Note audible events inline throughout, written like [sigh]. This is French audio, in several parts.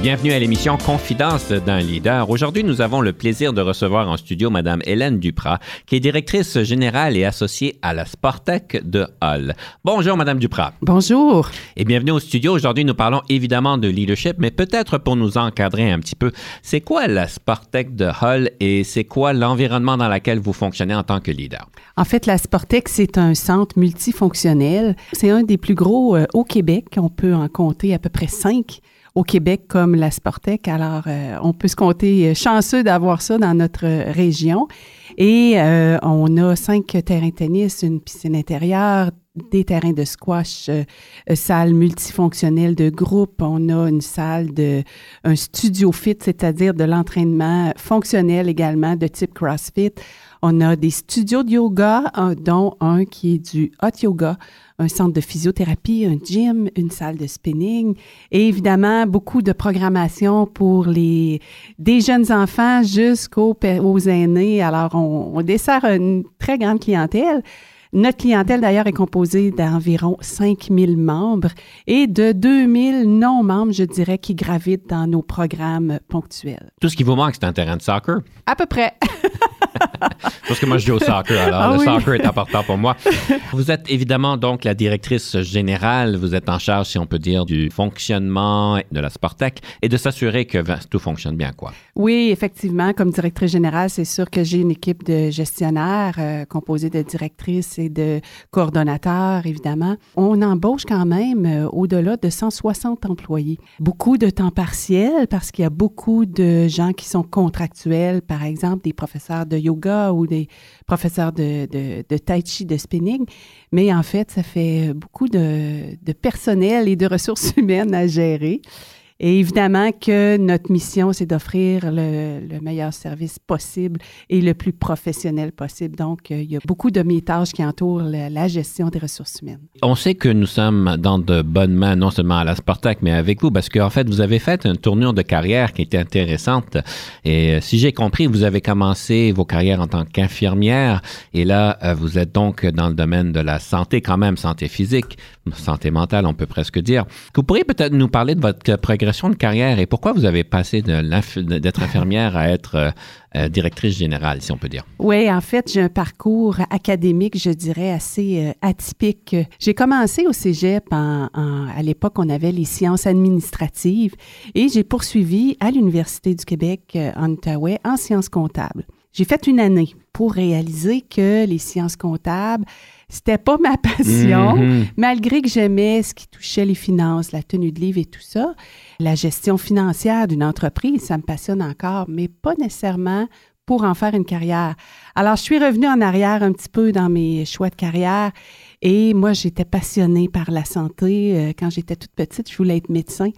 Bienvenue à l'émission Confidence d'un leader. Aujourd'hui, nous avons le plaisir de recevoir en studio Madame Hélène Duprat, qui est directrice générale et associée à la Sportec de Hull. Bonjour Madame Duprat. Bonjour. Et bienvenue au studio. Aujourd'hui, nous parlons évidemment de leadership, mais peut-être pour nous encadrer un petit peu, c'est quoi la Sportec de Hull et c'est quoi l'environnement dans lequel vous fonctionnez en tant que leader? En fait, la Sportec, c'est un centre multifonctionnel. C'est un des plus gros euh, au Québec. On peut en compter à peu près cinq au Québec comme la Sportec. Alors, euh, on peut se compter chanceux d'avoir ça dans notre région. Et euh, on a cinq terrains de tennis, une piscine intérieure, des terrains de squash, euh, salle multifonctionnelle de groupe. On a une salle de un studio fit, c'est-à-dire de l'entraînement fonctionnel également de type CrossFit. On a des studios de yoga, un, dont un qui est du hot yoga, un centre de physiothérapie, un gym, une salle de spinning et évidemment beaucoup de programmation pour les des jeunes enfants jusqu'aux aux aînés. Alors on, on dessert une très grande clientèle. Notre clientèle, d'ailleurs, est composée d'environ 5000 membres et de 2000 non-membres, je dirais, qui gravitent dans nos programmes ponctuels. Tout ce qui vous manque, c'est un terrain de soccer? À peu près. [laughs] Parce que moi, je joue au soccer, alors Ah le oui. soccer est important pour moi. Vous êtes évidemment donc la directrice générale. Vous êtes en charge, si on peut dire, du fonctionnement de la Sportec et de s'assurer que tout fonctionne bien, quoi. Oui, effectivement, comme directrice générale, c'est sûr que j'ai une équipe de gestionnaires euh, composée de directrices et de coordonnateurs, évidemment. On embauche quand même euh, au-delà de 160 employés. Beaucoup de temps partiel parce qu'il y a beaucoup de gens qui sont contractuels, par exemple des professeurs de yoga ou des professeurs de, de, de tai chi, de spinning. Mais en fait, ça fait beaucoup de, de personnel et de [laughs] ressources humaines à gérer. Et évidemment que notre mission, c'est d'offrir le, le meilleur service possible et le plus professionnel possible. Donc, euh, il y a beaucoup de mes qui entourent la, gestion des ressources humaines. On sait que nous sommes dans de bonnes mains, non seulement à la Sportec, mais avec vous, parce qu'en fait, vous avez fait une tournure de carrière qui était intéressante. Et euh, si j'ai compris, vous avez commencé vos carrières en tant qu'infirmière, et là, euh, vous êtes donc dans le domaine de la santé, quand même, santé physique, santé mentale, on peut presque dire. Vous pourriez peut-être nous parler de votre de carrière et pourquoi vous avez passé d'être infirmière à être euh, euh, directrice générale, si on peut dire? Oui, en fait, j'ai un parcours académique, je dirais, assez euh, atypique. J'ai commencé au cégep. En, à l'époque, on avait les sciences administratives et j'ai poursuivi à l'Université du Québec en Outaouais en sciences comptables. J'ai fait une année pour réaliser que les sciences comptables, c'était pas ma [laughs] passion, Mhm. malgré que j'aimais ce qui touchait les finances, la tenue de livre et tout ça. La gestion financière d'une entreprise, ça me passionne encore, mais pas nécessairement pour en faire une carrière. Alors, je suis revenue en arrière un petit peu dans mes choix de carrière et moi, j'étais passionnée par la santé. Euh, Quand j'étais toute petite, je voulais être médecin.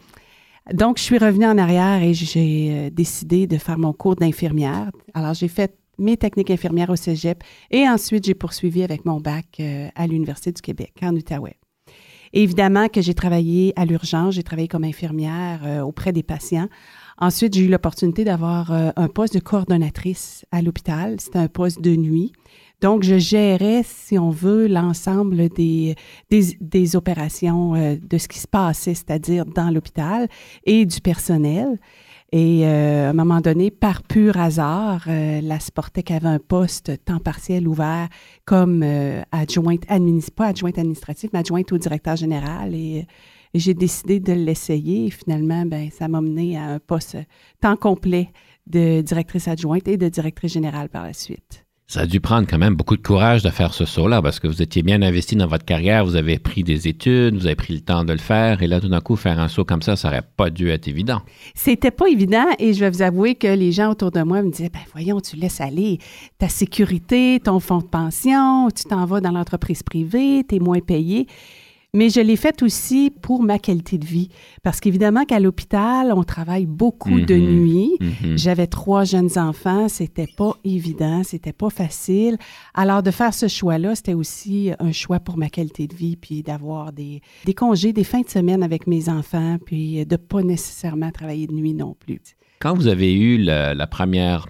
Donc, je suis revenue en arrière et j'ai euh, décidé de faire mon cours d'infirmière. Alors, j'ai fait mes techniques infirmières au cégep et ensuite, j'ai poursuivi avec mon bac euh, à l'Université du Québec, en Outaouais. Évidemment que j'ai travaillé à l'urgence, j'ai travaillé comme infirmière euh, auprès des patients. Ensuite, j'ai eu l'opportunité d'avoir euh, un poste de coordonnatrice à l'hôpital. C'était un poste de nuit. Donc, je gérais, si on veut, l'ensemble des, des, opérations de ce qui se passait, c'est-à-dire dans l'hôpital et du personnel. Et euh, à un moment donné, par pur hasard, euh, la Sportec avait un poste temps partiel ouvert comme euh, adjointe pas adjointe administrative, mais adjointe au directeur général. Et, et j'ai décidé de l'essayer. Et finalement, ben, ça m'a mené à un poste temps complet de directrice adjointe et de directrice générale par la suite. Ça a dû prendre quand même beaucoup de courage de faire ce saut-là parce que vous étiez bien investi dans votre carrière, vous avez pris des études, vous avez pris le temps de le faire et là, tout d'un coup, faire un saut comme ça, ça n'aurait pas dû être évident. C'était pas évident et je vais vous avouer que les gens autour de moi me disaient, ben voyons, tu laisses aller ta sécurité, ton fonds de pension, tu t'en vas dans l'entreprise privée, tu es moins payé. Mais je l'ai fait aussi pour ma qualité de vie. Parce qu'évidemment qu'à l'hôpital, on travaille beaucoup de Mhm. nuit. Mhm. J'avais trois jeunes enfants, c'était pas évident, c'était pas facile. Alors de faire ce choix-là, c'était aussi un choix pour ma qualité de vie, puis d'avoir des, des congés, des fins de semaine avec mes enfants, puis de pas nécessairement travailler de nuit non plus. Quand vous avez eu la première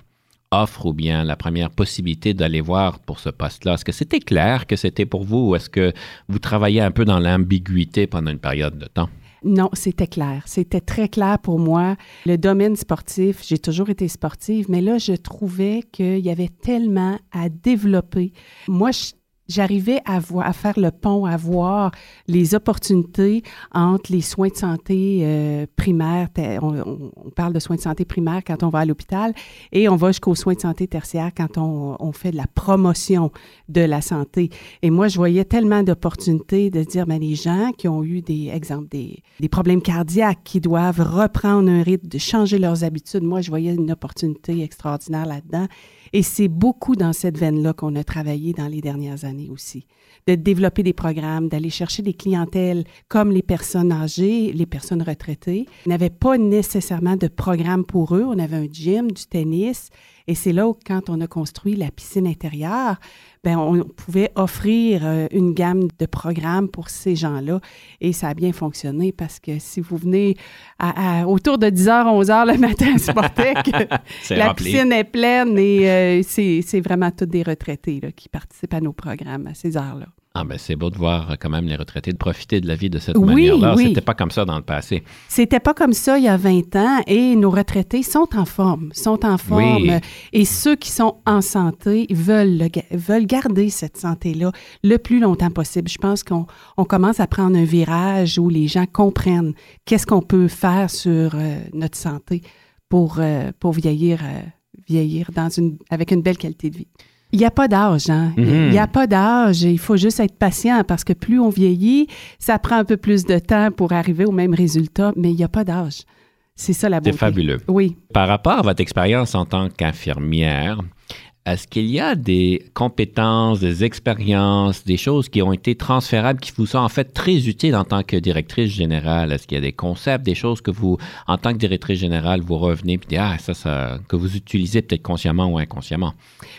offre ou bien la première possibilité d'aller voir pour ce poste-là, est-ce que c'était clair que c'était pour vous ou est-ce que vous travailliez un peu dans l'ambiguïté pendant une période de temps? Non, c'était clair. C'était très clair pour moi. Le domaine sportif, j'ai toujours été sportive, mais là, je trouvais qu'il y avait tellement à développer. Moi, je- j'arrivais à, faire le pont, à voir les opportunités entre les soins de santé euh, primaires. On, parle de soins de santé primaires quand on va à l'hôpital et on va jusqu'aux soins de santé tertiaires quand on, fait de la promotion de la santé. Et moi, je voyais tellement d'opportunités de dire, ben, les gens qui ont eu des, des problèmes cardiaques, qui doivent reprendre un rythme, de changer leurs habitudes. Moi, je voyais une opportunité extraordinaire là-dedans. Et c'est beaucoup dans cette veine-là qu'on a travaillé dans les dernières années aussi. De développer des programmes, d'aller chercher des clientèles comme les personnes âgées, les personnes retraitées. On n'avait pas nécessairement de programme pour eux. On avait un gym, du tennis. Et c'est là où, quand on a construit la piscine intérieure, ben on pouvait offrir euh, une gamme de programmes pour ces gens-là. Et ça a bien fonctionné parce que si vous venez à, à- autour de 10h, 11h le matin à Sportec, [laughs] la rempli. piscine est pleine et euh, c'est c'est vraiment tous des retraités là, qui participent à nos programmes à ces heures-là. Ah ben c'est beau de voir euh, quand même les retraités de profiter de la vie de cette Oui, manière-là. oui. C'était pas comme ça dans le passé. C'était pas comme ça il y a 20 ans et nos retraités sont en forme, sont en forme. Oui. Et ceux qui sont en santé veulent, veulent garder cette santé-là le plus longtemps possible. Je pense qu'on on commence à prendre un virage où les gens comprennent qu'est-ce qu'on peut faire sur euh, notre santé pour, euh, pour vieillir, euh, vieillir dans une, avec une belle qualité de vie. Il n'y a pas d'âge, hein? Il Mhm. n'y a pas d'âge. Il faut juste être patient parce que plus on vieillit, ça prend un peu plus de temps pour arriver au même résultat, mais il n'y a pas d'âge. C'est ça la C'est beauté. fabuleux. Oui. Par rapport à votre expérience en tant qu'infirmière, est-ce qu'il y a des compétences, des expériences, des choses qui ont été transférables, qui vous sont en fait très utiles en tant que directrice générale? Est-ce qu'il y a des concepts, des choses que vous, en tant que directrice générale, vous revenez et dites, ah, ça, ça, que vous utilisez peut-être consciemment ou inconsciemment?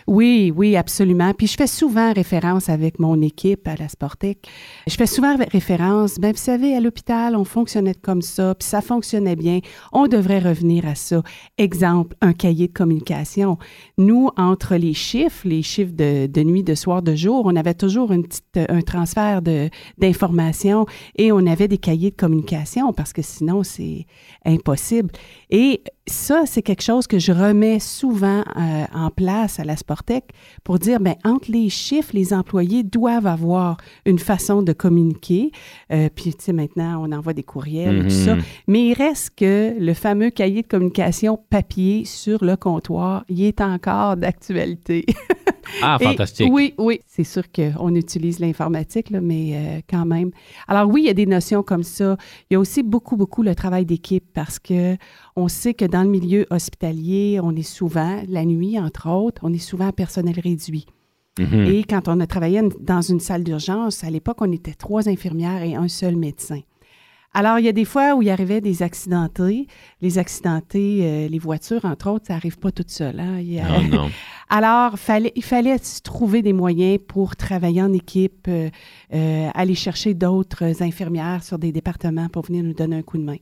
Oui, oui, absolument. Puis je fais souvent référence avec mon équipe à la Sportec. Je fais souvent ré- référence, ben vous savez, à l'hôpital, on fonctionnait comme ça, puis ça fonctionnait bien. On devrait revenir à ça. Exemple, un cahier de communication. Nous, entre les chiffres, les chiffres de, nuit, de soir, de jour, on avait toujours petite, un transfert d'informations et on avait des cahiers de communication parce que sinon, c'est impossible. Et ça, c'est quelque chose que je remets souvent euh, en place à la Sportec pour dire, ben entre les chiffres, les employés doivent avoir une façon de communiquer. Euh, puis, tu sais, maintenant, on envoie des courriels et tout ça. Mhm. Mais il reste que le fameux cahier de communication papier sur le comptoir, il est encore d'actualité. Ah, [laughs] Et fantastique. oui, oui. C'est sûr qu'on utilise l'informatique, mais euh, quand même. Alors oui, il y a des notions comme ça. Il y a aussi beaucoup, beaucoup le travail d'équipe parce que on sait que dans le milieu hospitalier, on est souvent, la nuit, entre autres, on est souvent à personnel réduit. Mhm. Et quand on a travaillé dans une salle d'urgence, à l'époque, on était trois infirmières et un seul médecin. Alors, il y a des fois où il arrivait des accidentés. Les accidentés, euh, les voitures, entre autres, ça n'arrive pas tout seul. hein. Il y a- Oh non. [laughs] alors, fallait, il fallait se trouver des moyens pour travailler en équipe, euh, euh, aller chercher d'autres infirmières sur des départements pour venir nous donner un coup de main.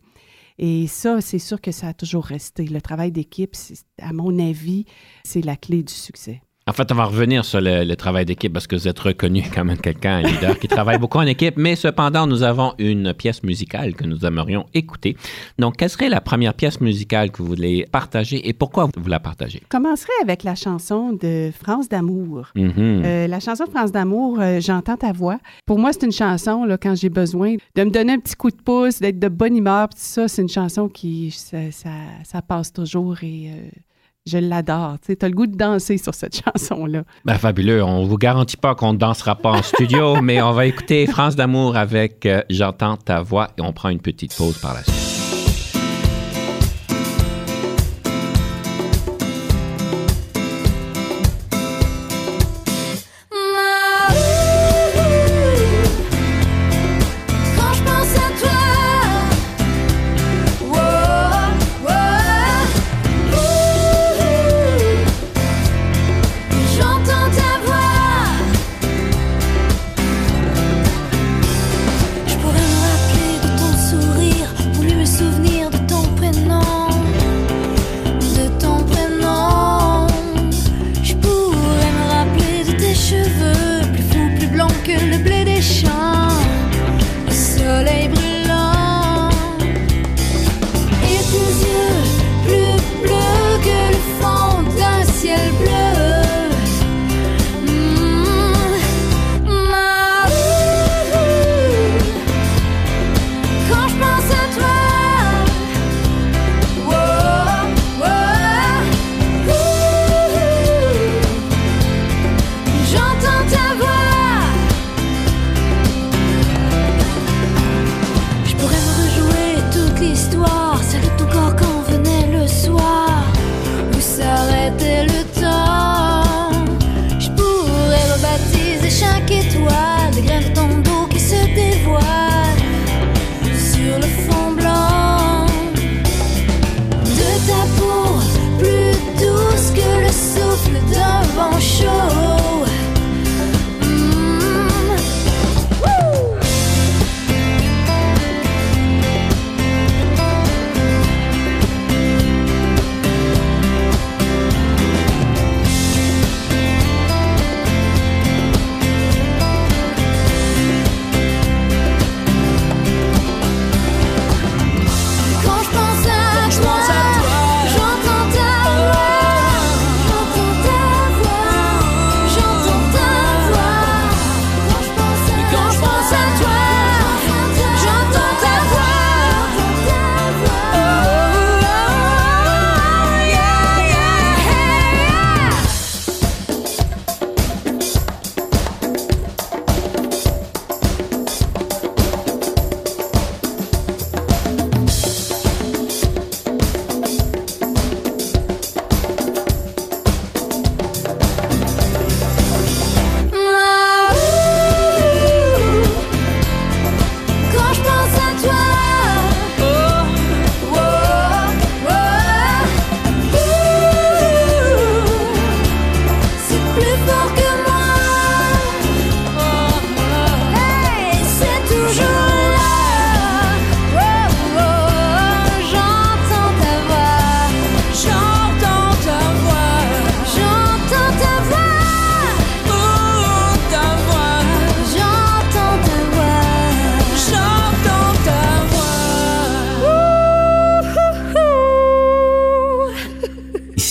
Et ça, c'est sûr que ça a toujours resté. Le travail d'équipe, à mon avis, c'est la clé du succès. En fait, on va revenir sur le, le travail d'équipe parce que vous êtes reconnu [laughs] comme quelqu'un, un leader qui travaille beaucoup en équipe, mais cependant, nous avons une pièce musicale que nous aimerions écouter. Donc, quelle serait la première pièce musicale que vous voulez partager et pourquoi vous la partagez? Je commencerai avec la chanson de France d'amour. Mhm. Euh, la chanson de France d'amour, euh, J'entends ta voix. Pour moi, c'est une chanson, là, quand j'ai besoin de me donner un petit coup de pouce, d'être de bonne humeur, tout ça, c'est une chanson qui, ça, ça- ça passe toujours et euh, je l'adore. Tu as le goût de danser sur cette [laughs] chanson-là. Ben, fabuleux. On vous garantit pas qu'on ne dansera pas en studio, [laughs] mais on va écouter France d'amour avec euh, J'entends ta voix et on prend une petite pause par la suite.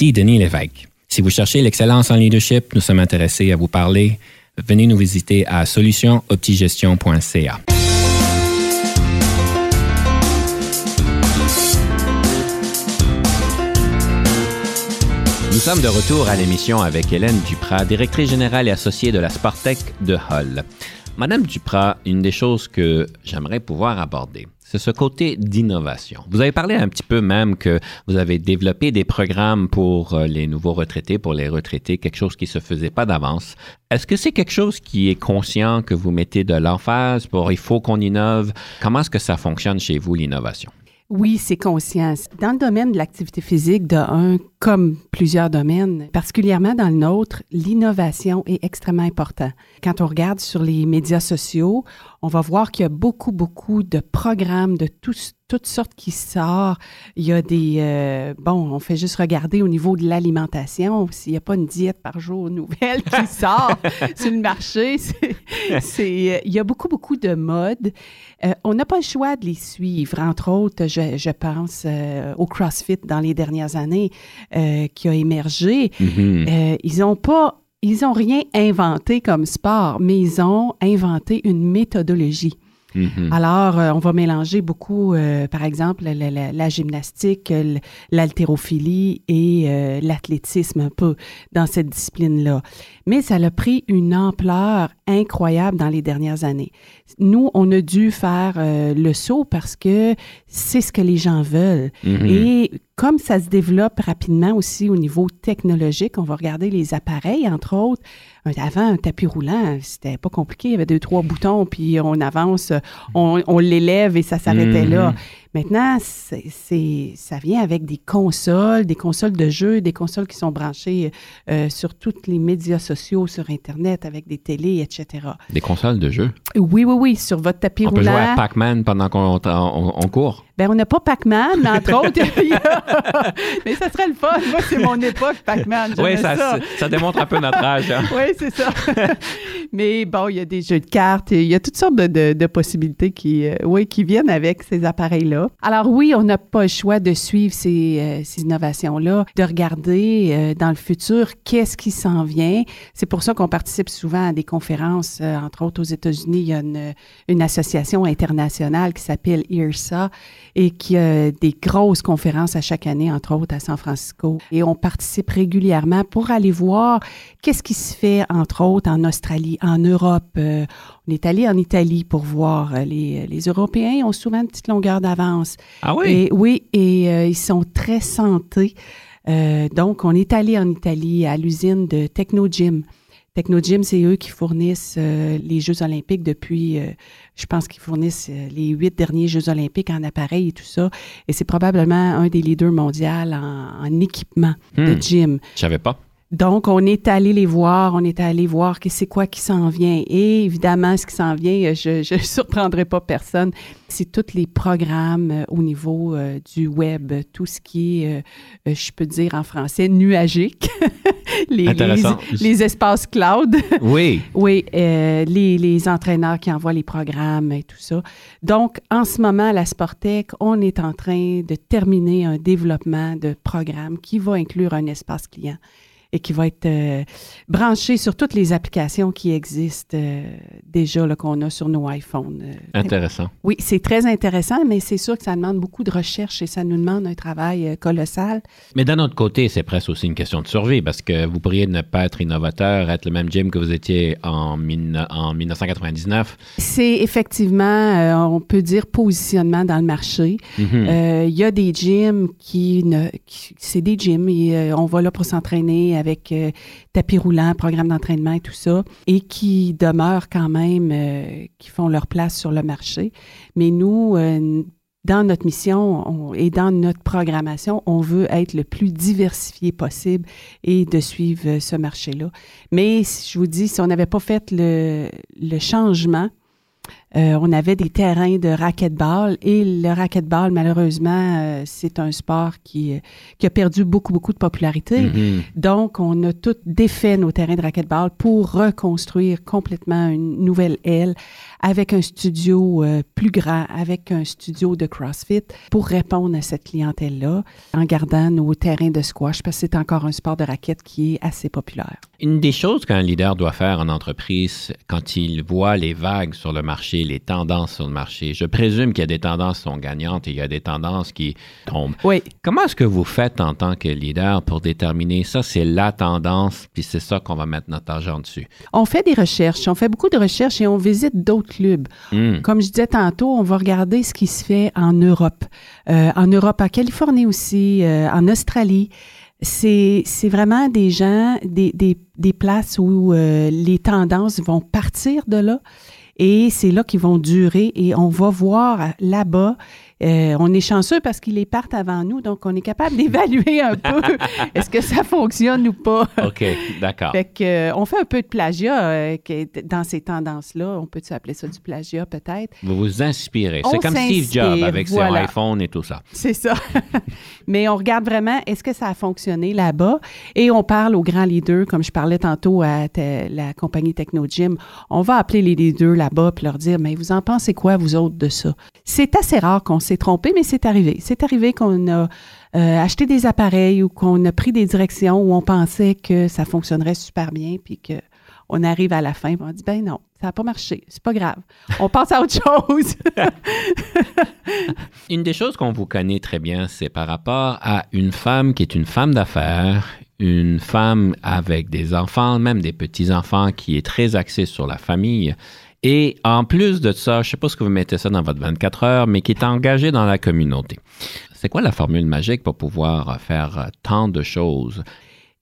Denis Lévesque. Si vous cherchez l'excellence en leadership, nous sommes intéressés à vous parler. Venez nous visiter à solutionoptigestion.ca. Nous sommes de retour à l'émission avec Hélène Duprat, directrice générale et associée de la Spartec de Hull. Madame Duprat, une des choses que j'aimerais pouvoir aborder, c'est ce côté d'innovation. Vous avez parlé un petit peu même que vous avez développé des programmes pour euh, les nouveaux retraités, pour les retraités, quelque chose qui ne se faisait pas d'avance. Est-ce que c'est quelque chose qui est conscient que vous mettez de l'emphase pour il faut qu'on innove? Comment est-ce que ça fonctionne chez vous, l'innovation? Oui, c'est conscient. Dans le domaine de l'activité physique, de un, comme plusieurs domaines, particulièrement dans le nôtre, l'innovation est extrêmement importante. Quand on regarde sur les médias sociaux, on va voir qu'il y a beaucoup, beaucoup de programmes de toutes sortes qui sortent. Il y a des... Euh, bon, on fait juste regarder au niveau de l'alimentation. S'il n'y a pas une diète par jour nouvelle qui [laughs] sort sur le marché, c'est, euh, il y a beaucoup, beaucoup de modes. Euh, on n'a pas le choix de les suivre. Entre autres, je, je pense au CrossFit dans les dernières années qui a émergé. Mm-hmm. ils n'ont pas ils n'ont rien inventé comme sport, mais ils ont inventé une méthodologie. Mhm. Alors, euh, on va mélanger beaucoup, euh, par exemple, la, la- la gymnastique, l'haltérophilie et euh, l'athlétisme un peu dans cette discipline-là. Mais ça a pris une ampleur incroyable dans les dernières années. Nous, on a dû faire le saut parce que c'est ce que les gens veulent. Mhm. Et comme ça se développe rapidement aussi au niveau technologique, on va regarder les appareils, entre autres. Un- Avant, un tapis roulant, c'était pas compliqué. Il y avait deux, trois boutons, puis on avance, on, on l'élève et ça s'arrêtait Mhm. là. Maintenant, c'est, c'est- ça vient avec des consoles, des consoles de jeux, des consoles qui sont branchées euh, sur tous les médias sociaux, sur Internet, avec des télés, etc. Des consoles de jeu. Oui, oui, oui, sur votre tapis On peut roulant. jouer à Pac-Man pendant qu'on on, on court. Ben, on n'a pas Pac-Man, mais entre autres, [laughs] il y a- mais ça serait le fun. Moi, c'est mon époque, Pac-Man. Oui, ça, ça. ça démontre un peu notre âge. hein. [laughs] Oui, c'est ça. mais bon, il y a des jeux de cartes, il y a toutes sortes de, de- de possibilités qui, euh, oui, qui viennent avec ces appareils-là. Alors oui, on n'a pas le choix de suivre ces, euh, ces innovations-là, de regarder euh, dans le futur qu'est-ce qui s'en vient. C'est pour ça qu'on participe souvent à des conférences, entre autres aux États-Unis, il y a une, une association internationale qui s'appelle IRSA et qui a des grosses conférences à chaque année, entre autres à San Francisco. Et on participe régulièrement pour aller voir qu'est-ce qui se fait, entre autres, en Australie, en Europe. Euh, on est allé en Italie pour voir. euh, Les, les Européens ont souvent une petite longueur d'avance. Ah oui? Et, oui, et euh, ils sont très santés. Euh, donc, on est allé en Italie à l'usine de Technogym. Technogym, c'est eux qui fournissent euh, les Jeux olympiques depuis, euh, je pense qu'ils fournissent euh, les huit derniers Jeux olympiques en appareil et tout ça. Et c'est probablement un des leaders mondiaux en, en équipement de Hmm. gym. Je savais pas. Donc, on est allé les voir, on est allé voir que c'est quoi qui s'en vient. Et évidemment, ce qui s'en vient, euh, je ne [laughs] surprendrai pas personne, c'est tous les programmes euh, au niveau euh, du web, tout ce qui est, euh, je peux dire en français, nuagique. [laughs] les, les, espaces cloud. [laughs] Oui. Oui, euh, les, les entraîneurs qui envoient les programmes et tout ça. Donc, en ce moment, à la Sportec, on est en train de terminer un développement de programme qui va inclure un espace client et qui va être euh, branché sur toutes les applications qui existent euh, déjà qu'on a sur nos iPhones. Euh, Intéressant. oui, c'est très intéressant, mais c'est sûr que ça demande beaucoup de recherche et ça nous demande un travail euh, colossal. Mais d'un autre côté, c'est presque aussi une question de survie parce que vous pourriez ne pas être innovateur, être le même gym que vous étiez en, mille- en 1999. C'est effectivement, euh, on peut dire, positionnement dans le marché. Mhm. Il y a des gyms qui, ne, qui- c'est des gyms, et, on va là pour s'entraîner avec euh, tapis roulant, programme d'entraînement et tout ça, et qui demeurent quand même, euh, qui font leur place sur le marché. Mais nous, euh, dans notre mission on- et dans notre programmation, on veut être le plus diversifié possible et de suivre ce marché-là. Mais je vous dis, si on n'avait pas fait le changement, euh, on avait des terrains de racquetball et le racquetball, malheureusement, euh, c'est un sport qui, euh, qui a perdu beaucoup, beaucoup de popularité. Mhm. Donc, on a tout défait nos terrains de racquetball pour reconstruire complètement une nouvelle aile avec un studio euh, plus grand, avec un studio de CrossFit pour répondre à cette clientèle-là en gardant nos terrains de squash parce que c'est encore un sport de raquette qui est assez populaire. Une des choses qu'un leader doit faire en entreprise quand il voit les vagues sur le marché, les tendances sur le marché, je présume qu'il y a des tendances qui sont gagnantes et il y a des tendances qui tombent. Oui, Comment est-ce que vous faites en tant que leader pour déterminer ça, c'est la tendance, puis c'est ça qu'on va mettre notre argent dessus? on fait des recherches, on fait beaucoup de recherches et on visite d'autres clubs. Hmm. Comme je disais tantôt, on va regarder ce qui se fait en Europe. Euh, en Europe, en Californie aussi, euh, en Australie. C'est c'est vraiment des gens, des, des, des places où euh, les tendances vont partir de là et c'est là qu'ils vont durer et on va voir là-bas. Euh, on est chanceux parce qu'ils les partent avant nous, donc on est capable [laughs] d'évaluer un peu [laughs] est-ce que ça fonctionne ou pas. OK, d'accord. Fait que, euh, on fait un peu de plagiat euh, dans ces tendances-là. On peut appeler ça du plagiat peut-être. Vous vous inspirez. C'est comme Steve Jobs avec son iPhone et tout ça. C'est ça. [laughs] Mais on regarde vraiment est-ce que ça a fonctionné là-bas? Et on parle aux grands leaders, comme je parlais tantôt à la compagnie Technogym. On va appeler les leaders là-bas puis leur dire mais vous en pensez quoi vous autres de ça C'est assez rare qu'on s'est trompé, mais c'est arrivé. C'est arrivé qu'on a euh, acheté des appareils ou qu'on a pris des directions où on pensait que ça fonctionnerait super bien puis que on arrive à la fin, et on dit ben non, Ça n'a pas marché. C'est pas grave. On passe à autre chose. [laughs] une des choses qu'on vous connaît très bien, c'est par rapport à une femme qui est une femme d'affaires, une femme avec des enfants, même des petits-enfants, qui est très axée sur la famille. Et en plus de ça, je ne sais pas ce que vous mettez ça dans votre 24 heures, mais qui est engagée dans la communauté. C'est quoi la formule magique pour pouvoir faire tant de choses?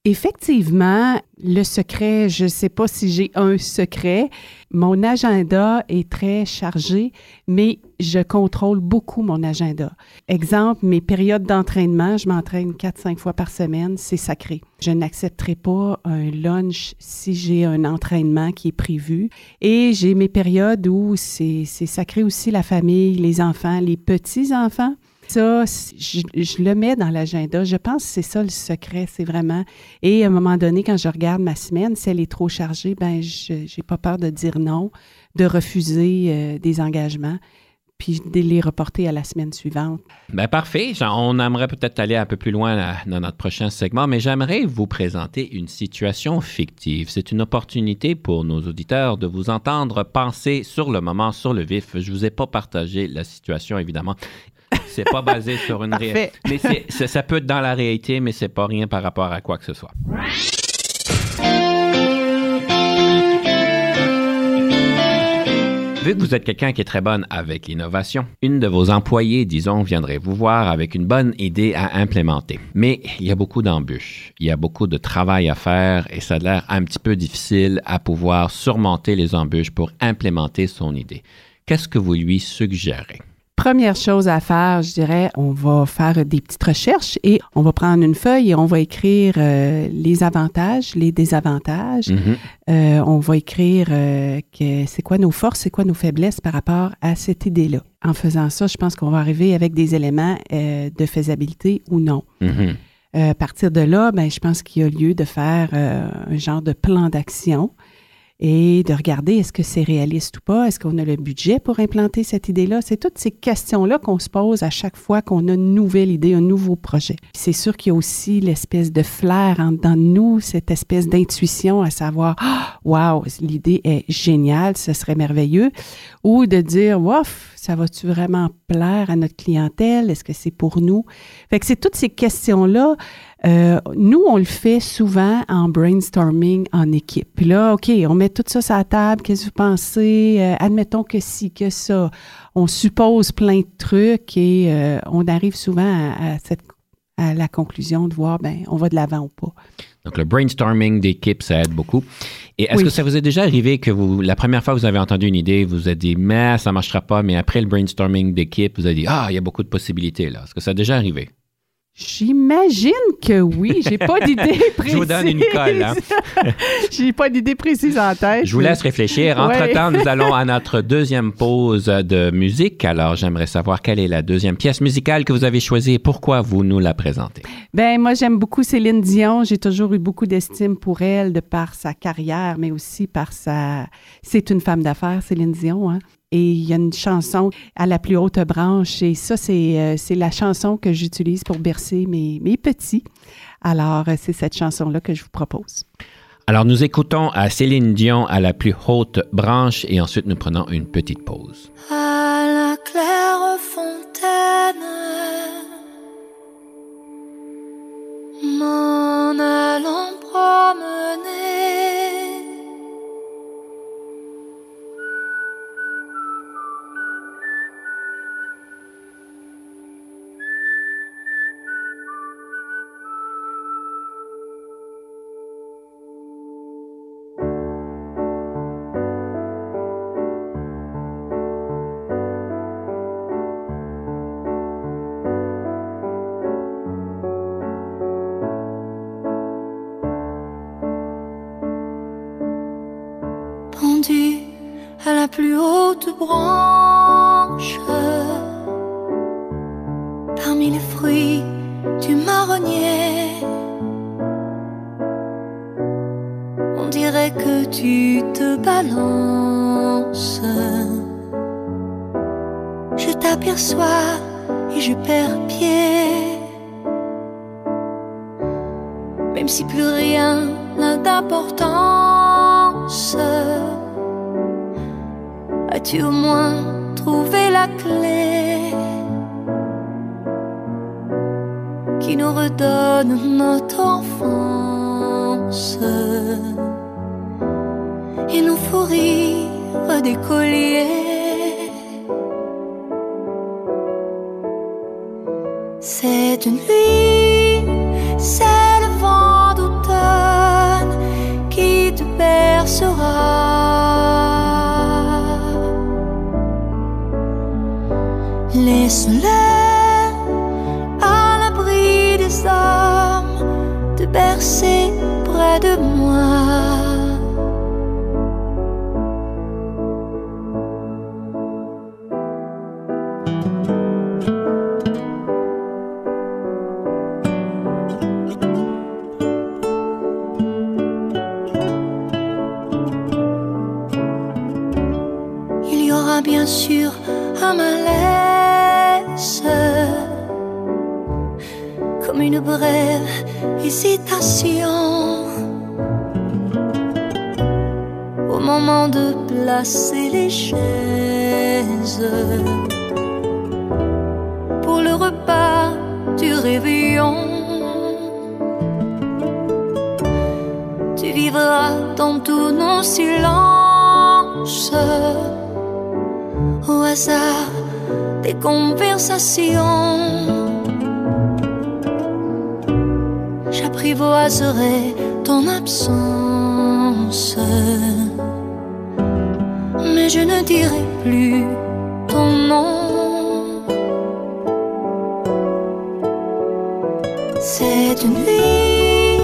Effectivement, le secret, je ne sais pas si j'ai un secret. Mon agenda est très chargé, mais je contrôle beaucoup mon agenda. Exemple, mes périodes d'entraînement, je m'entraîne 4-5 fois par semaine, c'est sacré. Je n'accepterai pas un lunch si j'ai un entraînement qui est prévu. Et j'ai mes périodes où c'est sacré aussi la famille, les enfants, les petits-enfants. Ça, je, le mets dans l'agenda. Je pense que c'est ça le secret, c'est vraiment. Et à un moment donné, quand je regarde ma semaine, si elle est trop chargée, ben je n'ai pas peur de dire non, de refuser euh, des engagements puis de les reporter à la semaine suivante. Bien, parfait. On aimerait peut-être aller un peu plus loin dans notre prochain segment, mais j'aimerais vous présenter une situation fictive. C'est une opportunité pour nos auditeurs de vous entendre penser sur le moment, sur le vif. Je ne vous ai pas partagé la situation, évidemment. C'est pas basé sur une réalité. Mais ça peut être dans la réalité, mais c'est pas rien par rapport à quoi que ce soit. Vu que vous êtes quelqu'un qui est très bonne avec l'innovation, une de vos employés, disons, viendrait vous voir avec une bonne idée à implémenter. Mais il y a beaucoup d'embûches, il y a beaucoup de travail à faire et ça a l'air un petit peu difficile à pouvoir surmonter les embûches pour implémenter son idée. Qu'est-ce que vous lui suggérez? Première chose à faire, je dirais, on va faire des petites recherches et on va prendre une feuille et on va écrire euh, les avantages, les désavantages. Mhm. Euh, on va écrire euh, que c'est quoi nos forces, c'est quoi nos faiblesses par rapport à cette idée-là. En faisant ça, je pense qu'on va arriver avec des éléments de faisabilité ou non. Mhm. à partir de là, ben, je pense qu'il y a lieu de faire un genre de plan d'action et de regarder est-ce que c'est réaliste ou pas, est-ce qu'on a le budget pour implanter cette idée-là? C'est toutes ces questions-là qu'on se pose à chaque fois qu'on a une nouvelle idée, un nouveau projet. C'est sûr qu'il y a aussi l'espèce de flair en nous, cette espèce d'intuition à savoir ah, wow, l'idée est géniale, ce serait merveilleux, ou de dire wouf, ça va-tu vraiment plaire à notre clientèle, est-ce que c'est pour nous. Fait que c'est toutes ces questions-là euh, nous, on le fait souvent en brainstorming en équipe. Puis là, OK, on met tout ça sur la table. Qu'est-ce que vous pensez? Euh, admettons que si, que ça. On suppose plein de trucs et euh, on arrive souvent à, cette, à la conclusion de voir, ben, on va de l'avant ou pas. Donc, le brainstorming d'équipe, ça aide beaucoup. Et est-ce que ça vous est déjà arrivé que vous, la première fois que vous avez entendu une idée, vous vous êtes dit, mais ça ne marchera pas, mais après le brainstorming d'équipe, vous avez dit, ah, il y a beaucoup de possibilités là. Est-ce que ça a déjà arrivé? J'imagine que oui. J'ai pas d'idée précise. [laughs] Je vous donne une colle. Hein? J'ai pas d'idée précise en tête. Je vous laisse réfléchir. [laughs] Entre-temps, nous allons à notre deuxième pause de musique. Alors, j'aimerais savoir quelle est la deuxième pièce musicale que vous avez choisie et pourquoi vous nous la présentez. Ben moi, j'aime beaucoup Céline Dion. J'ai toujours eu beaucoup d'estime pour elle de par sa carrière, mais aussi par sa... C'est une femme d'affaires, Céline Dion. Hein? Et il y a une chanson à la plus haute branche. Et ça, c'est, euh, c'est la chanson que j'utilise pour bercer mes, mes petits. Alors, euh, c'est cette chanson-là que je vous propose. Alors, nous écoutons à Céline Dion à la plus haute branche et ensuite nous prenons une petite pause. À la claire fontaine, m'en allant promener. Haute branche. Parmi les fruits du marronnier, on dirait que tu te balances. Je t'aperçois et je perds pied. Même si plus rien n'a d'importance As-tu au moins trouvé la clé qui nous redonne notre enfance et nous faut rire des colliers? Cette nuit, J'apprivoiserai ton absence, mais je ne dirai plus ton nom. Cette nuit,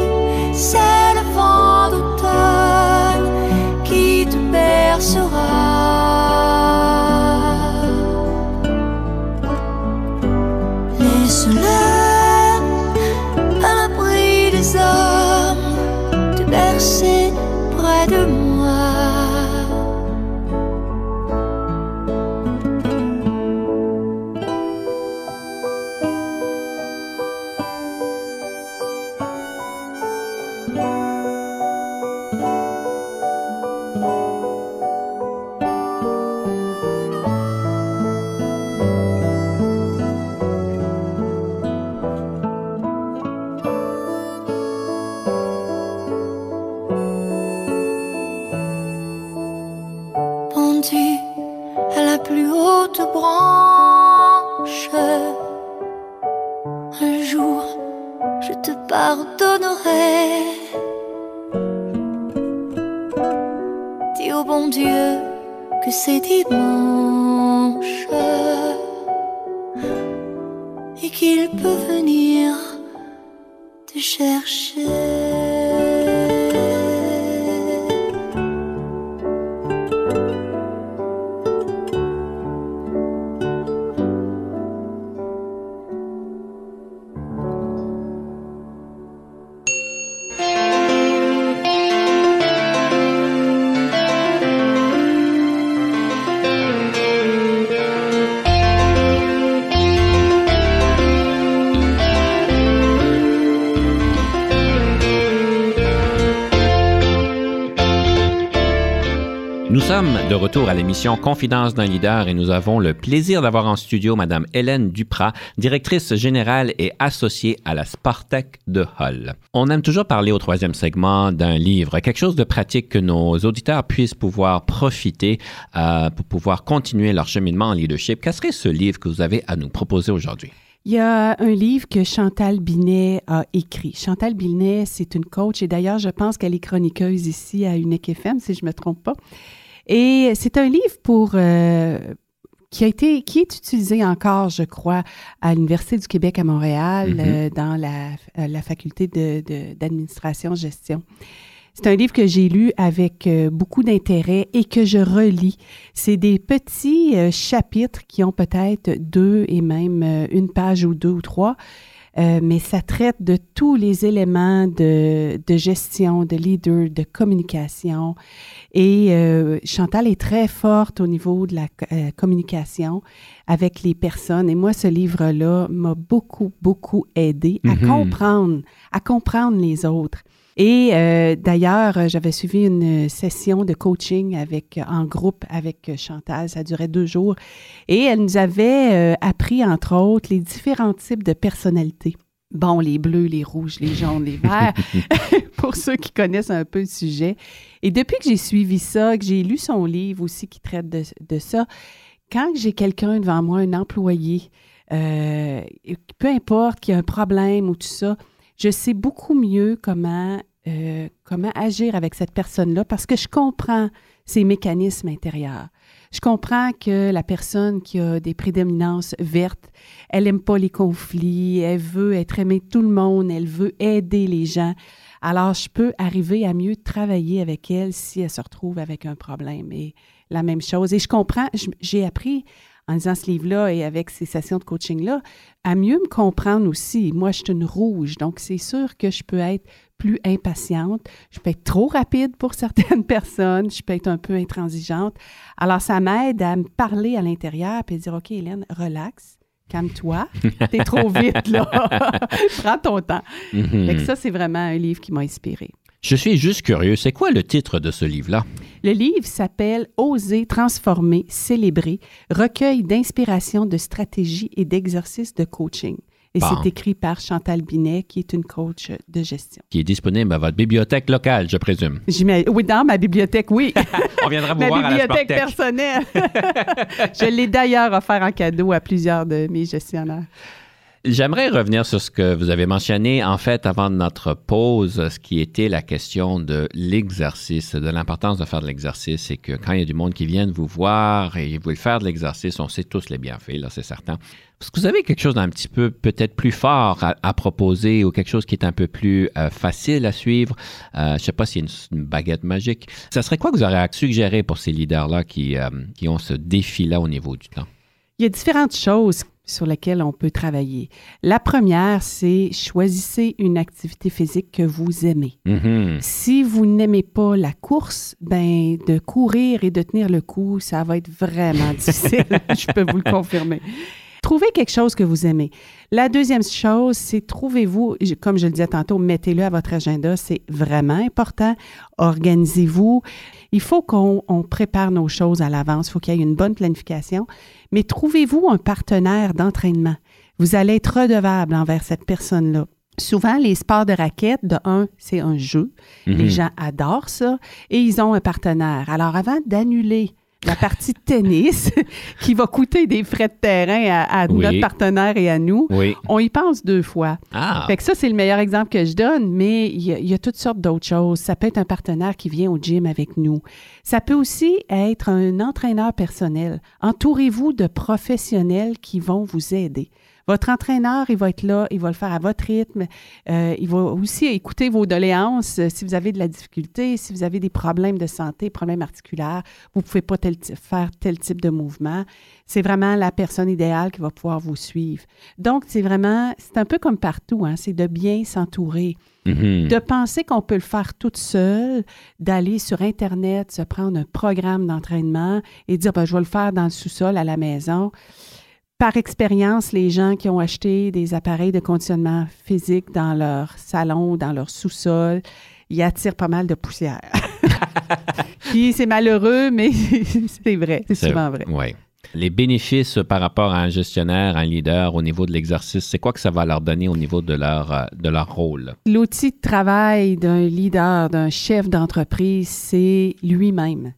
de retour à l'émission Confidence d'un leader et nous avons le plaisir d'avoir en studio Madame Hélène Duprat, directrice générale et associée à la Spartec de Hull. On aime toujours parler au troisième segment d'un livre, quelque chose de pratique que nos auditeurs puissent pouvoir profiter euh, pour pouvoir continuer leur cheminement en leadership. Quel serait ce livre que vous avez à nous proposer aujourd'hui? Il y a un livre que Chantal Binet a écrit. Chantal Binet, c'est une coach et d'ailleurs, je pense qu'elle est chroniqueuse ici à Unique FM, si je ne me trompe pas. Et c'est un livre pour euh, qui a été qui est utilisé encore, je crois, à l'Université du Québec à Montréal, Mhm. euh, dans la, euh, la faculté de- de- d'administration-gestion. C'est un livre que j'ai lu avec euh, beaucoup d'intérêt et que je relis. C'est des petits euh, chapitres qui ont peut-être deux et même euh, une page ou deux ou trois, euh, mais ça traite de tous les éléments de, de gestion, de leader, de communication. Et euh, Chantal est très forte au niveau de la euh, communication avec les personnes. Et moi, ce livre-là m'a beaucoup, beaucoup aidé à Mhm. comprendre, à comprendre les autres. Et euh, d'ailleurs, j'avais suivi une session de coaching avec en groupe avec Chantal. Ça durait deux jours. Et elle nous avait euh, appris, entre autres, les différents types de personnalités. Bon, les bleus, les rouges, les jaunes, les verts, [laughs] [laughs] pour ceux qui connaissent un peu le sujet. Et depuis que j'ai suivi ça, que j'ai lu son livre aussi qui traite de, de ça, quand j'ai quelqu'un devant moi, un employé, euh, peu importe qu'il y a un problème ou tout ça, je sais beaucoup mieux comment, euh, comment agir avec cette personne-là parce que je comprends ses mécanismes intérieurs. Je comprends que la personne qui a des prédominances vertes, elle n'aime pas les conflits, elle veut être aimée de tout le monde, elle veut aider les gens. Alors, je peux arriver à mieux travailler avec elle si elle se retrouve avec un problème. Et la même chose. Et je comprends, j'ai appris en lisant ce livre-là et avec ces sessions de coaching-là, à mieux me comprendre aussi. Moi, je suis une rouge, donc c'est sûr que je peux être plus impatiente, je peux être trop rapide pour [laughs] certaines personnes, je peux être un peu intransigeante. Alors, ça m'aide à me parler à l'intérieur et dire, OK, Hélène, relax, calme-toi, t'es trop vite, là. [laughs] Prends ton temps. Mm ça, c'est vraiment un livre qui m'a inspiré. Je suis juste curieux, c'est quoi le titre de ce livre-là? Le livre s'appelle Oser, transformer, célébrer, recueil d'inspiration, de stratégies et d'exercices de coaching. Et c'est écrit par Chantal Binet, qui est une coach de gestion. Qui est disponible à votre bibliothèque locale, je présume. Oui, dans ma bibliothèque, oui. [laughs] On viendra vous ma voir à la bibliothèque personnelle. [laughs] je l'ai d'ailleurs offert en cadeau à plusieurs de mes gestionnaires. J'aimerais revenir sur ce que vous avez mentionné, en fait, avant notre pause, ce qui était la question de l'exercice, de l'importance de faire de l'exercice, et que quand il y a du monde qui vient vous voir et vous faire de l'exercice, on sait tous les bienfaits, là, c'est certain. Est-ce que vous avez quelque chose d'un petit peu peut-être plus fort à, proposer ou quelque chose qui est un peu plus euh, facile à suivre? Euh, je ne sais pas s'il y a une, baguette magique. Ça serait quoi que vous auriez à suggérer pour ces leaders-là qui, euh, qui ont ce défi-là au niveau du temps? Il y a différentes choses sur lesquelles on peut travailler. La première, c'est choisissez une activité physique que vous aimez. Mm-hmm. Si vous n'aimez pas la course, ben de courir et de tenir le coup, ça va être vraiment [laughs] difficile. Je peux vous le confirmer. Trouvez quelque chose que vous aimez. La deuxième chose, c'est trouvez-vous, comme je le disais tantôt, mettez-le à votre agenda, c'est vraiment important. Organisez-vous. Il faut qu'on prépare nos choses à l'avance, il faut qu'il y ait une bonne planification, mais trouvez-vous un partenaire d'entraînement? Vous allez être redevable envers cette personne-là. Souvent, les sports de raquettes, de un, c'est un jeu. Les Mhm. gens adorent ça et ils ont un partenaire. Alors, avant d'annuler la partie de tennis [laughs] qui va coûter des frais de terrain à, à Oui. notre partenaire et à nous, Oui. on y pense deux fois. Ah, Fait que ça, c'est le meilleur exemple que je donne, mais il y, y a toutes sortes d'autres choses. Ça peut être un partenaire qui vient au gym avec nous. Ça peut aussi être un entraîneur personnel. Entourez-vous de professionnels qui vont vous aider. Votre entraîneur, il va être là, il va le faire à votre rythme. Euh, il va aussi écouter vos doléances. Euh, Si vous avez de la difficulté, si vous avez des problèmes de santé, problèmes articulaires, vous ne pouvez pas tel faire tel type de mouvement. C'est vraiment la personne idéale qui va pouvoir vous suivre. Donc, c'est vraiment, c'est un peu comme partout, hein, c'est de bien s'entourer, mhm. de penser qu'on peut le faire toute seule, d'aller sur Internet, se prendre un programme d'entraînement et dire, ben, je vais le faire dans le sous-sol à la maison. Par expérience, les gens qui ont acheté des appareils de conditionnement physique dans leur salon, dans leur sous-sol, ils attirent pas mal de poussière. [laughs] Puis c'est malheureux, mais [laughs] c'est vrai, c'est souvent vrai. Oui. Les bénéfices par rapport à un gestionnaire, un leader au niveau de l'exercice, c'est quoi que ça va leur donner au niveau de leur, euh, de leur rôle? L'outil de travail d'un leader, d'un chef d'entreprise, c'est lui-même.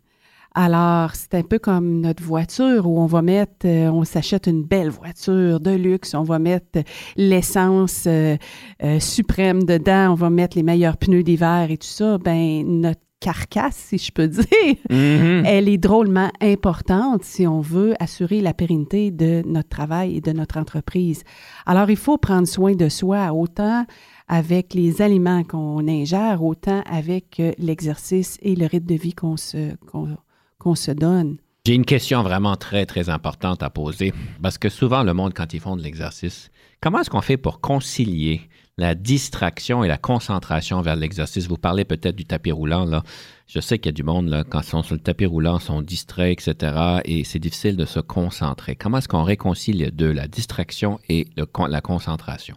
Alors, c'est un peu comme notre voiture où on va mettre, euh, on s'achète une belle voiture de luxe, on va mettre l'essence euh, euh, suprême dedans, on va mettre les meilleurs pneus d'hiver et tout ça. Ben, notre carcasse, si je peux [laughs] dire, Mhm. elle est drôlement importante si on veut assurer la pérennité de notre travail et de notre entreprise. Alors, il faut prendre soin de soi, autant avec les aliments qu'on ingère, autant avec euh, l'exercice et le rythme de vie qu'on se, qu'on, qu'on se donne. J'ai une question vraiment très, très importante à poser parce que souvent, le monde, quand ils font de l'exercice, comment est-ce qu'on fait pour concilier la distraction et la concentration vers l'exercice? Vous parlez peut-être du tapis roulant, là. Je sais qu'il y a du monde, là, quand ils sont sur le tapis roulant, sont distraits, etc. Et c'est difficile de se concentrer. Comment est-ce qu'on réconcilie les deux, la distraction et le la concentration?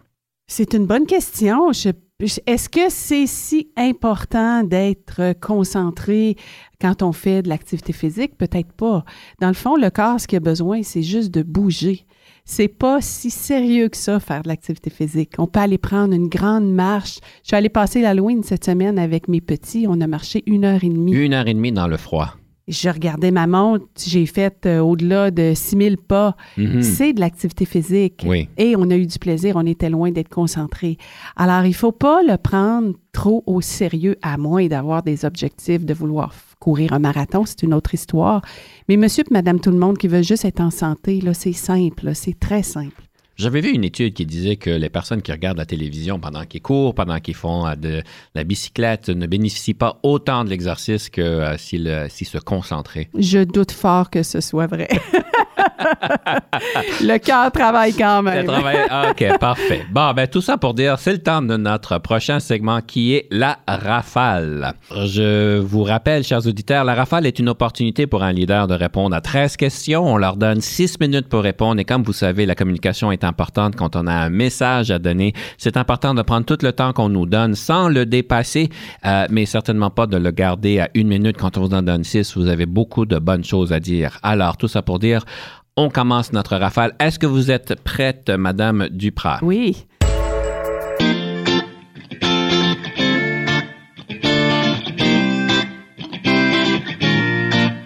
C'est une bonne question. Est-ce que c'est si important d'être concentré quand on fait de l'activité physique? Peut-être pas. Dans le fond, le corps, ce qu'il a besoin, c'est juste de bouger. C'est pas si sérieux que ça, faire de l'activité physique. On peut aller prendre une grande marche. Je suis allée passer l'Halloween cette semaine avec mes petits. On a marché une heure et demie. Une heure et demie dans le froid. Je regardais ma montre, j'ai fait euh, au-delà de 6000 pas. Mhm. C'est de l'activité physique. Oui. Et on a eu du plaisir, on était loin d'être concentré. Alors, il faut pas le prendre trop au sérieux, à moins d'avoir des objectifs, de vouloir courir un marathon, c'est une autre histoire. Mais monsieur et madame tout le monde qui veut juste être en santé, là, c'est simple, c'est très simple. J'avais vu une étude qui disait que les personnes qui regardent la télévision pendant qu'ils courent, pendant qu'ils font euh, de la bicyclette, ne bénéficient pas autant de l'exercice que euh, euh, s'ils se concentraient. Je doute fort que ce soit vrai. [laughs] [laughs] le cœur travaille quand Le même. travail- ah, OK, [laughs] parfait. Bon, ben tout ça pour dire, c'est le temps de notre prochain segment qui est la rafale. Je vous rappelle, chers auditeurs, la rafale est une opportunité pour un leader de répondre à 13 questions. On leur donne 6 minutes pour répondre et comme vous savez, la communication est importante quand on a un message à donner. C'est important de prendre tout le temps qu'on nous donne sans le dépasser, euh, mais certainement pas de le garder à une minute quand on vous en donne 6. Vous avez beaucoup de bonnes choses à dire. Alors, tout ça pour dire, on commence notre rafale. Est-ce que vous êtes prête, Madame Duprat? Oui.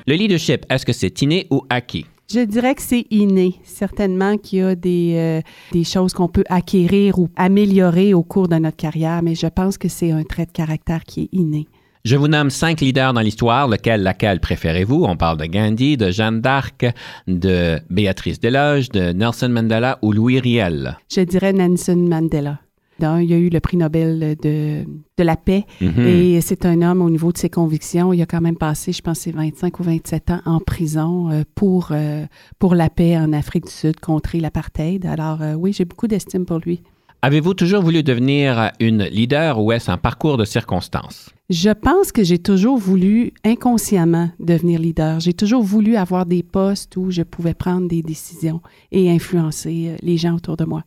Le leadership, est-ce que c'est inné ou acquis? Je dirais que c'est inné. Certainement qu'il y a des, euh, des choses qu'on peut acquérir ou améliorer au cours de notre carrière, mais je pense que c'est un trait de caractère qui est inné. Je vous nomme cinq leaders dans l'histoire. Lequel, laquelle préférez-vous? On parle de Gandhi, de Jeanne d'Arc, de Béatrice Desloges, de Nelson Mandela ou Louis Riel? Je dirais Nelson Mandela. Il y a eu le prix Nobel de, de la paix Mhm. et c'est un homme au niveau de ses convictions. Il a quand même passé, je pense, c'est 25 ou 27 ans en prison euh, pour, euh, pour la paix en Afrique du Sud, contrer l'apartheid. Alors euh, oui, j'ai beaucoup d'estime pour lui. Avez-vous toujours voulu devenir une leader ou est-ce un parcours de circonstances? Je pense que j'ai toujours voulu inconsciemment devenir leader. J'ai toujours voulu avoir des postes où je pouvais prendre des décisions et influencer euh, les gens autour de moi.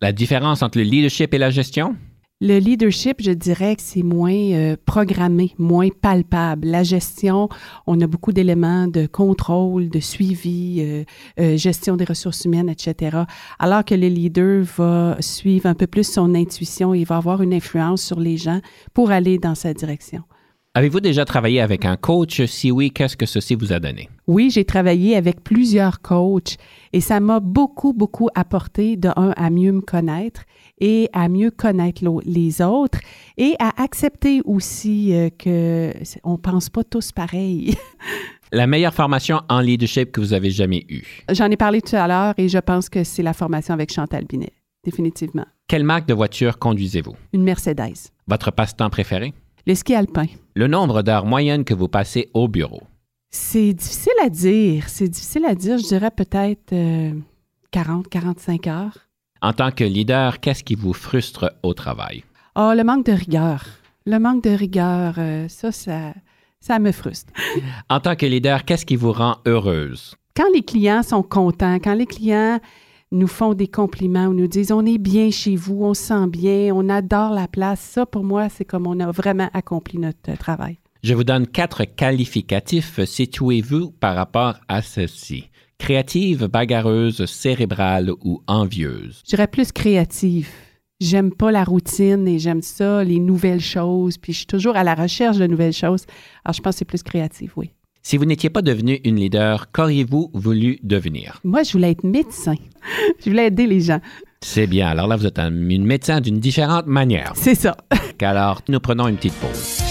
La différence entre le leadership et la gestion? Le leadership, je dirais que c'est moins euh, programmé, moins palpable. La gestion, on a beaucoup d'éléments de contrôle, de suivi, euh, euh, gestion des ressources humaines, etc. Alors que le leader va suivre un peu plus son intuition et va avoir une influence sur les gens pour aller dans sa direction. Avez-vous déjà travaillé avec un coach? Si oui, qu'est-ce que ceci vous a donné? Oui, j'ai travaillé avec plusieurs coachs et ça m'a beaucoup, beaucoup apporté de un à mieux me connaître et à mieux connaître les autres et à accepter aussi euh, que on pense pas tous pareil. [laughs] La meilleure formation en leadership que vous avez jamais eue? J'en ai parlé tout à l'heure et je pense que c'est la formation avec Chantal Binet, définitivement. Quelle marque de voiture conduisez-vous? Une Mercedes. Votre passe-temps préféré? Le ski alpin. Le nombre d'heures moyennes que vous passez au bureau? C'est difficile à dire. C'est difficile à dire. Je dirais peut-être euh, 40, 45 heures. En tant que leader, qu'est-ce qui vous frustre au travail? Ah, le manque de rigueur. Le manque de rigueur, euh, ça, ça, ça me frustre. En tant que leader, qu'est-ce qui vous rend heureuse? Quand les clients sont contents, quand les clients nous font des compliments ou nous disent on est bien chez vous, on se sent bien, on adore la place, ça pour moi, c'est comme on a vraiment accompli notre euh, travail. Je vous donne quatre qualificatifs. Situez-vous par rapport à ceci. Créative, bagarreuse, cérébrale ou envieuse? Je dirais plus créative. J'aime pas la routine et j'aime ça, les nouvelles choses, puis je suis toujours à la recherche de nouvelles choses. Alors, je pense que c'est plus créatif, oui. Si vous n'étiez pas devenu une leader, qu'auriez-vous voulu devenir? Moi, je voulais être médecin. [laughs] je voulais aider les gens. C'est bien. Alors là, vous êtes un une médecin d'une différente manière. C'est ça. [laughs] Alors, nous prenons une petite pause.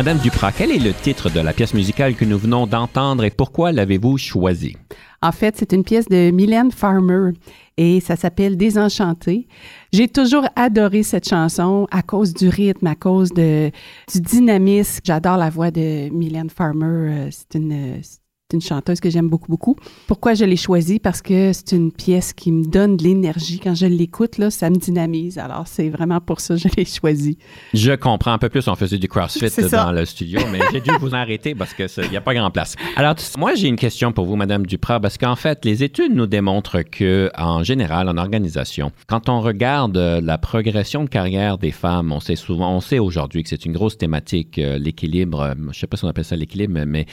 Madame Duprat, quel est le titre de la pièce musicale que nous venons d'entendre et pourquoi l'avez-vous choisi? En fait, c'est une pièce de Mylène Farmer et ça s'appelle Désenchanté. J'ai toujours adoré cette chanson à cause du rythme, à cause du dynamisme. J'adore la voix de Mylène Farmer. Euh, c'est une, c'est une chanteuse que j'aime beaucoup, beaucoup. Pourquoi je l'ai choisie? Parce que c'est une pièce qui me donne de l'énergie. Quand je l'écoute, là, ça me dynamise. Alors, c'est vraiment pour ça que je l'ai choisie. Je comprends un peu plus. On faisait du CrossFit dans le studio, mais j'ai dû vous arrêter parce qu'il n'y a pas grand place. Alors, moi, j'ai une question pour vous, Madame Duprat, parce qu'en fait, les études nous démontrent que, en général, en organisation, quand on regarde euh, la progression de carrière des femmes, on sait souvent, on sait aujourd'hui que c'est une grosse thématique, euh, l'équilibre, euh, je ne sais pas si on appelle ça l'équilibre, mais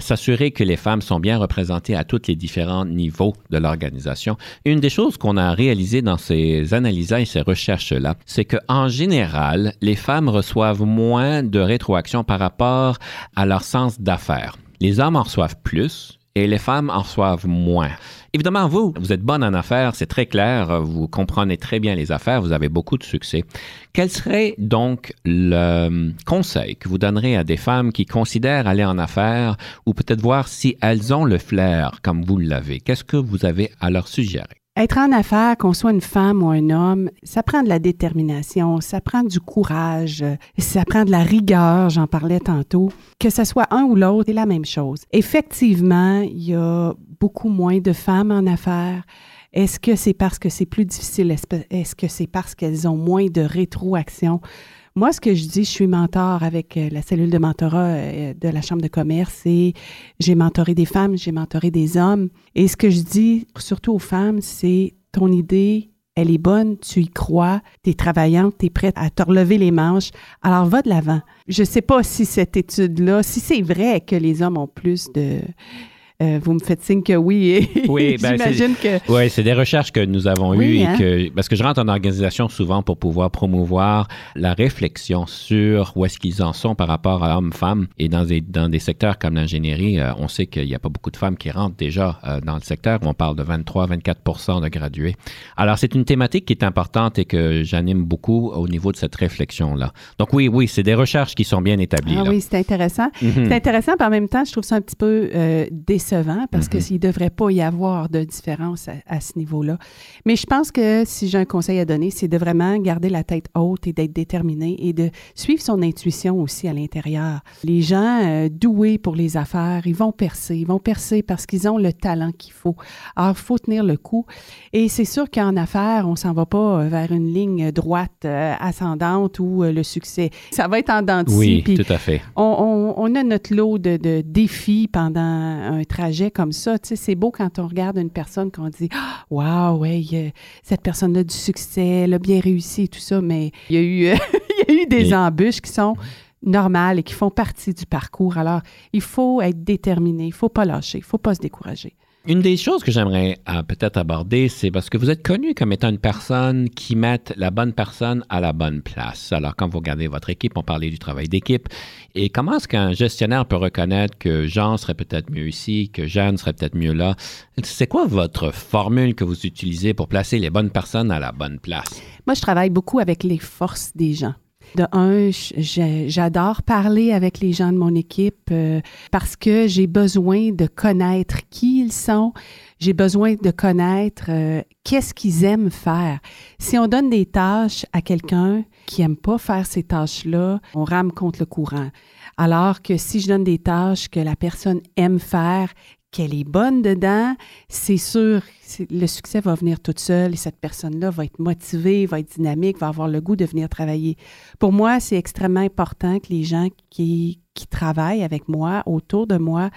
s'assurer que les les femmes sont bien représentées à tous les différents niveaux de l'organisation. Une des choses qu'on a réalisées dans ces analyses et ces recherches-là, c'est qu'en général, les femmes reçoivent moins de rétroaction par rapport à leur sens d'affaires. Les hommes en reçoivent plus et les femmes en reçoivent moins. Évidemment, vous, vous êtes bonne en affaires, c'est très clair, vous comprenez très bien les affaires, vous avez beaucoup de succès. Quel serait donc le conseil que vous donnerez à des femmes qui considèrent aller en affaires ou peut-être voir si elles ont le flair comme vous l'avez? Qu'est-ce que vous avez à leur suggérer? Être en affaires, qu'on soit une femme ou un homme, ça prend de la détermination, ça prend du courage, ça prend de la rigueur, j'en parlais tantôt. Que ce soit un ou l'autre, c'est la même chose. Effectivement, il y a beaucoup moins de femmes en affaires. Est-ce que c'est parce que c'est plus difficile? Est-ce que c'est parce qu'elles ont moins de rétroaction? Moi, ce que je dis, je suis mentor avec euh, la cellule de mentorat euh, de la Chambre de commerce et j'ai mentoré des femmes, j'ai mentoré des hommes. Et ce que je dis surtout aux femmes, c'est ton idée, elle est bonne, tu y crois, tu es travaillante, tu es prête à te relever les manches, alors va de l'avant. Je ne sais pas si cette étude-là, si c'est vrai que les hommes ont plus de euh, vous me faites signe que oui. [laughs] oui, ben j'imagine que. Oui, c'est des recherches que nous avons eues et hein? que parce que je rentre en organisation souvent pour pouvoir promouvoir la réflexion sur où est-ce qu'ils en sont par rapport à hommes-femmes et dans des dans des secteurs comme l'ingénierie, euh, on sait qu'il n'y a pas beaucoup de femmes qui rentrent déjà euh, dans le secteur. On parle de 23-24% de gradués. Alors c'est une thématique qui est importante et que j'anime beaucoup au niveau de cette réflexion là. Donc oui, oui, c'est des recherches qui sont bien établies. Ah oui, c'est intéressant. Mhm. C'est intéressant, mais en même temps, je trouve ça un petit peu parce que mhm. s'il ne devrait pas y avoir de différence à, ce niveau-là. Mais je pense que si j'ai un conseil à donner, c'est de vraiment garder la tête haute et d'être déterminé et de suivre son intuition aussi à l'intérieur. Les gens euh, doués pour les affaires, ils vont percer. Ils vont percer parce qu'ils ont le talent qu'il faut. Alors, il faut tenir le coup. Et c'est sûr qu'en affaires, on s'en va pas euh, vers une ligne droite euh, ascendante ou le succès. Ça va être en dents Oui, tout à fait. On, on, a notre lot de, de défis pendant un trajet comme ça. Tu sais, c'est beau quand on regarde une personne qu'on dit Waouh, ouais, cette personne-là a du succès, elle a bien réussi et tout ça, mais il y a eu, [laughs] il y a eu des embûches qui sont normales et qui font partie du parcours. Alors, il faut être déterminé, il ne faut pas lâcher, il ne faut pas se décourager. Une des choses que j'aimerais euh, peut-être aborder, c'est parce que vous êtes connu comme étant une personne qui met la bonne personne à la bonne place. Alors, quand vous regardez votre équipe, on parlait du travail d'équipe. Et comment est-ce qu'un gestionnaire peut reconnaître que Jean serait peut-être mieux ici, que Jeanne serait peut-être mieux là? C'est quoi votre formule que vous utilisez pour placer les bonnes personnes à la bonne place? Moi, je travaille beaucoup avec les forces des gens. De un, j'adore parler avec les gens de mon équipe euh, parce que j'ai besoin de connaître qui ils sont. J'ai besoin de connaître euh, qu'est-ce qu'ils aiment faire. Si on donne des tâches à quelqu'un qui aime pas faire ces tâches-là, on rame contre le courant. Alors que si je donne des tâches que la personne aime faire, qu'elle est bonne dedans, c'est sûr, le succès va venir toute seule et cette personne-là va être motivée, va être dynamique, va avoir le goût de venir travailler. Pour moi, c'est extrêmement important que les gens qui, travaillent avec moi, autour de moi,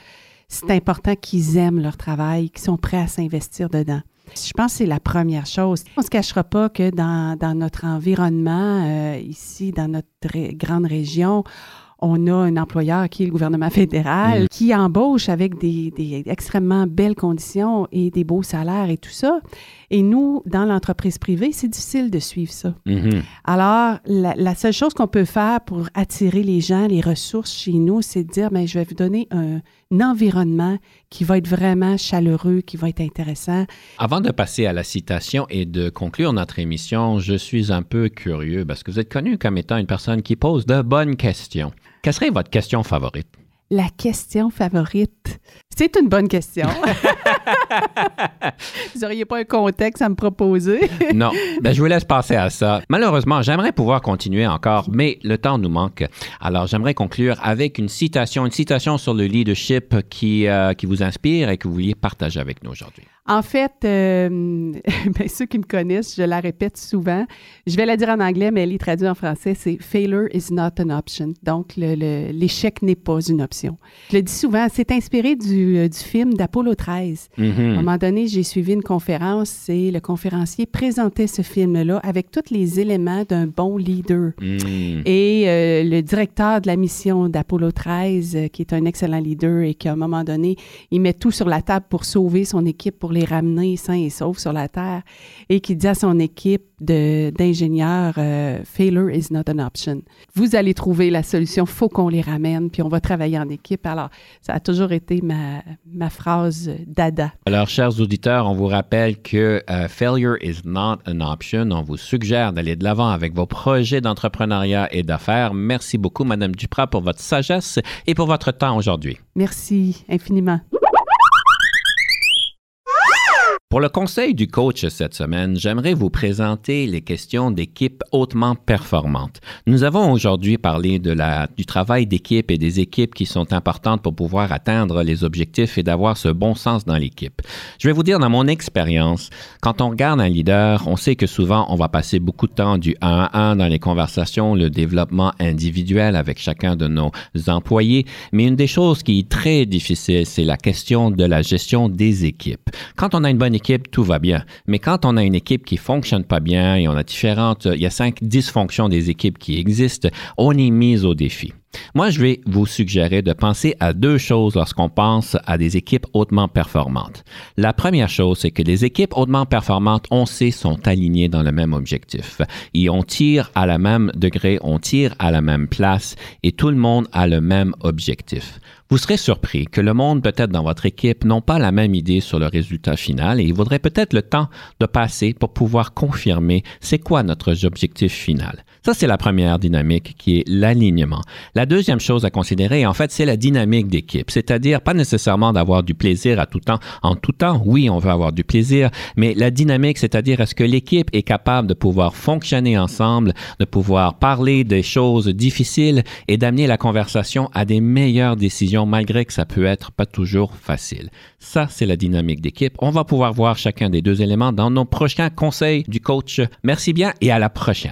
c'est important qu'ils aiment leur travail, qu'ils sont prêts à s'investir dedans. Je pense que c'est la première chose. On ne se cachera pas que dans, dans notre environnement, euh, ici, dans notre grande région, on a un employeur qui est le gouvernement fédéral, mm. qui embauche avec des, des, extrêmement belles conditions et des beaux salaires et tout ça. Et nous, dans l'entreprise privée, c'est difficile de suivre ça. Mm-hmm. Alors, la, seule chose qu'on peut faire pour attirer les gens, les ressources chez nous, c'est de dire, mais ben, je vais vous donner un, environnement qui va être vraiment chaleureux, qui va être intéressant. Avant de passer à la citation et de conclure notre émission, je suis un peu curieux parce que vous êtes connu comme étant une personne qui pose de bonnes questions. Quelle serait votre question favorite? La question favorite? C'est une bonne question. [laughs] vous n'auriez pas un contexte à me proposer? non. Ben, je vous laisse passer à ça. Malheureusement, j'aimerais pouvoir continuer encore, mais le temps nous manque. Alors, j'aimerais conclure avec une citation, une citation sur le leadership qui, euh, qui vous inspire et que vous vouliez partager avec nous aujourd'hui. En fait, euh, [laughs] ben, ceux qui me connaissent, je la répète souvent. Je vais la dire en anglais, mais elle est traduite en français. C'est Failure is not an option. Donc, l'échec n'est pas une option. Je le dis souvent, c'est inspiré du, euh, du film d'Apollo 13. Mhm. À un moment donné, j'ai suivi une conférence et le conférencier présentait ce film-là avec tous les éléments d'un bon leader. Mm. Et euh, le directeur de la mission d'Apollo 13, euh, qui est un excellent leader et qui, à un moment donné, il met tout sur la table pour sauver son équipe, pour les ramener sains et saufs sur la Terre, et qui dit à son équipe d'ingénieurs, euh, failure is not an option. Vous allez trouver la solution, faut qu'on les ramène, puis on va travailler en équipe. Alors, ça a toujours été ma, ma phrase dada. Alors, chers auditeurs, on vous rappelle que euh, failure is not an option. On vous suggère d'aller de l'avant avec vos projets d'entrepreneuriat et d'affaires. Merci beaucoup, Madame Duprat, pour votre sagesse et pour votre temps aujourd'hui. Merci infiniment. Pour le conseil du coach cette semaine, j'aimerais vous présenter les questions d'équipe hautement performantes. Nous avons aujourd'hui parlé de la, du travail d'équipe et des équipes qui sont importantes pour pouvoir atteindre les objectifs et d'avoir ce bon sens dans l'équipe. Je vais vous dire, dans mon expérience, quand on regarde un leader, on sait que souvent on va passer beaucoup de temps du 1 à 1 dans les conversations, le développement individuel avec chacun de nos employés. Mais une des choses qui est très difficile, c'est la question de la gestion des équipes. Quand on a une bonne équipe, tout va bien. Mais quand on a une équipe qui fonctionne pas bien et on a différentes, il y a cinq dysfonctions des équipes qui existent, on est mis au défi. Moi, je vais vous suggérer de penser à deux choses lorsqu'on pense à des équipes hautement performantes. La première chose, c'est que les équipes hautement performantes, on sait, sont alignées dans le même objectif. Et on tire à la même degré, on tire à la même place et tout le monde a le même objectif. Vous serez surpris que le monde, peut-être dans votre équipe, n'ont pas la même idée sur le résultat final et il vaudrait peut-être le temps de passer pour pouvoir confirmer c'est quoi notre objectif final. Ça, c'est la première dynamique qui est l'alignement. La deuxième chose à considérer, en fait, c'est la dynamique d'équipe, c'est-à-dire pas nécessairement d'avoir du plaisir à tout temps. En tout temps, oui, on veut avoir du plaisir, mais la dynamique, c'est-à-dire est-ce que l'équipe est capable de pouvoir fonctionner ensemble, de pouvoir parler des choses difficiles et d'amener la conversation à des meilleures décisions malgré que ça peut être pas toujours facile? Ça, c'est la dynamique d'équipe. On va pouvoir voir chacun des deux éléments dans nos prochains conseils du coach. Merci bien et à la prochaine.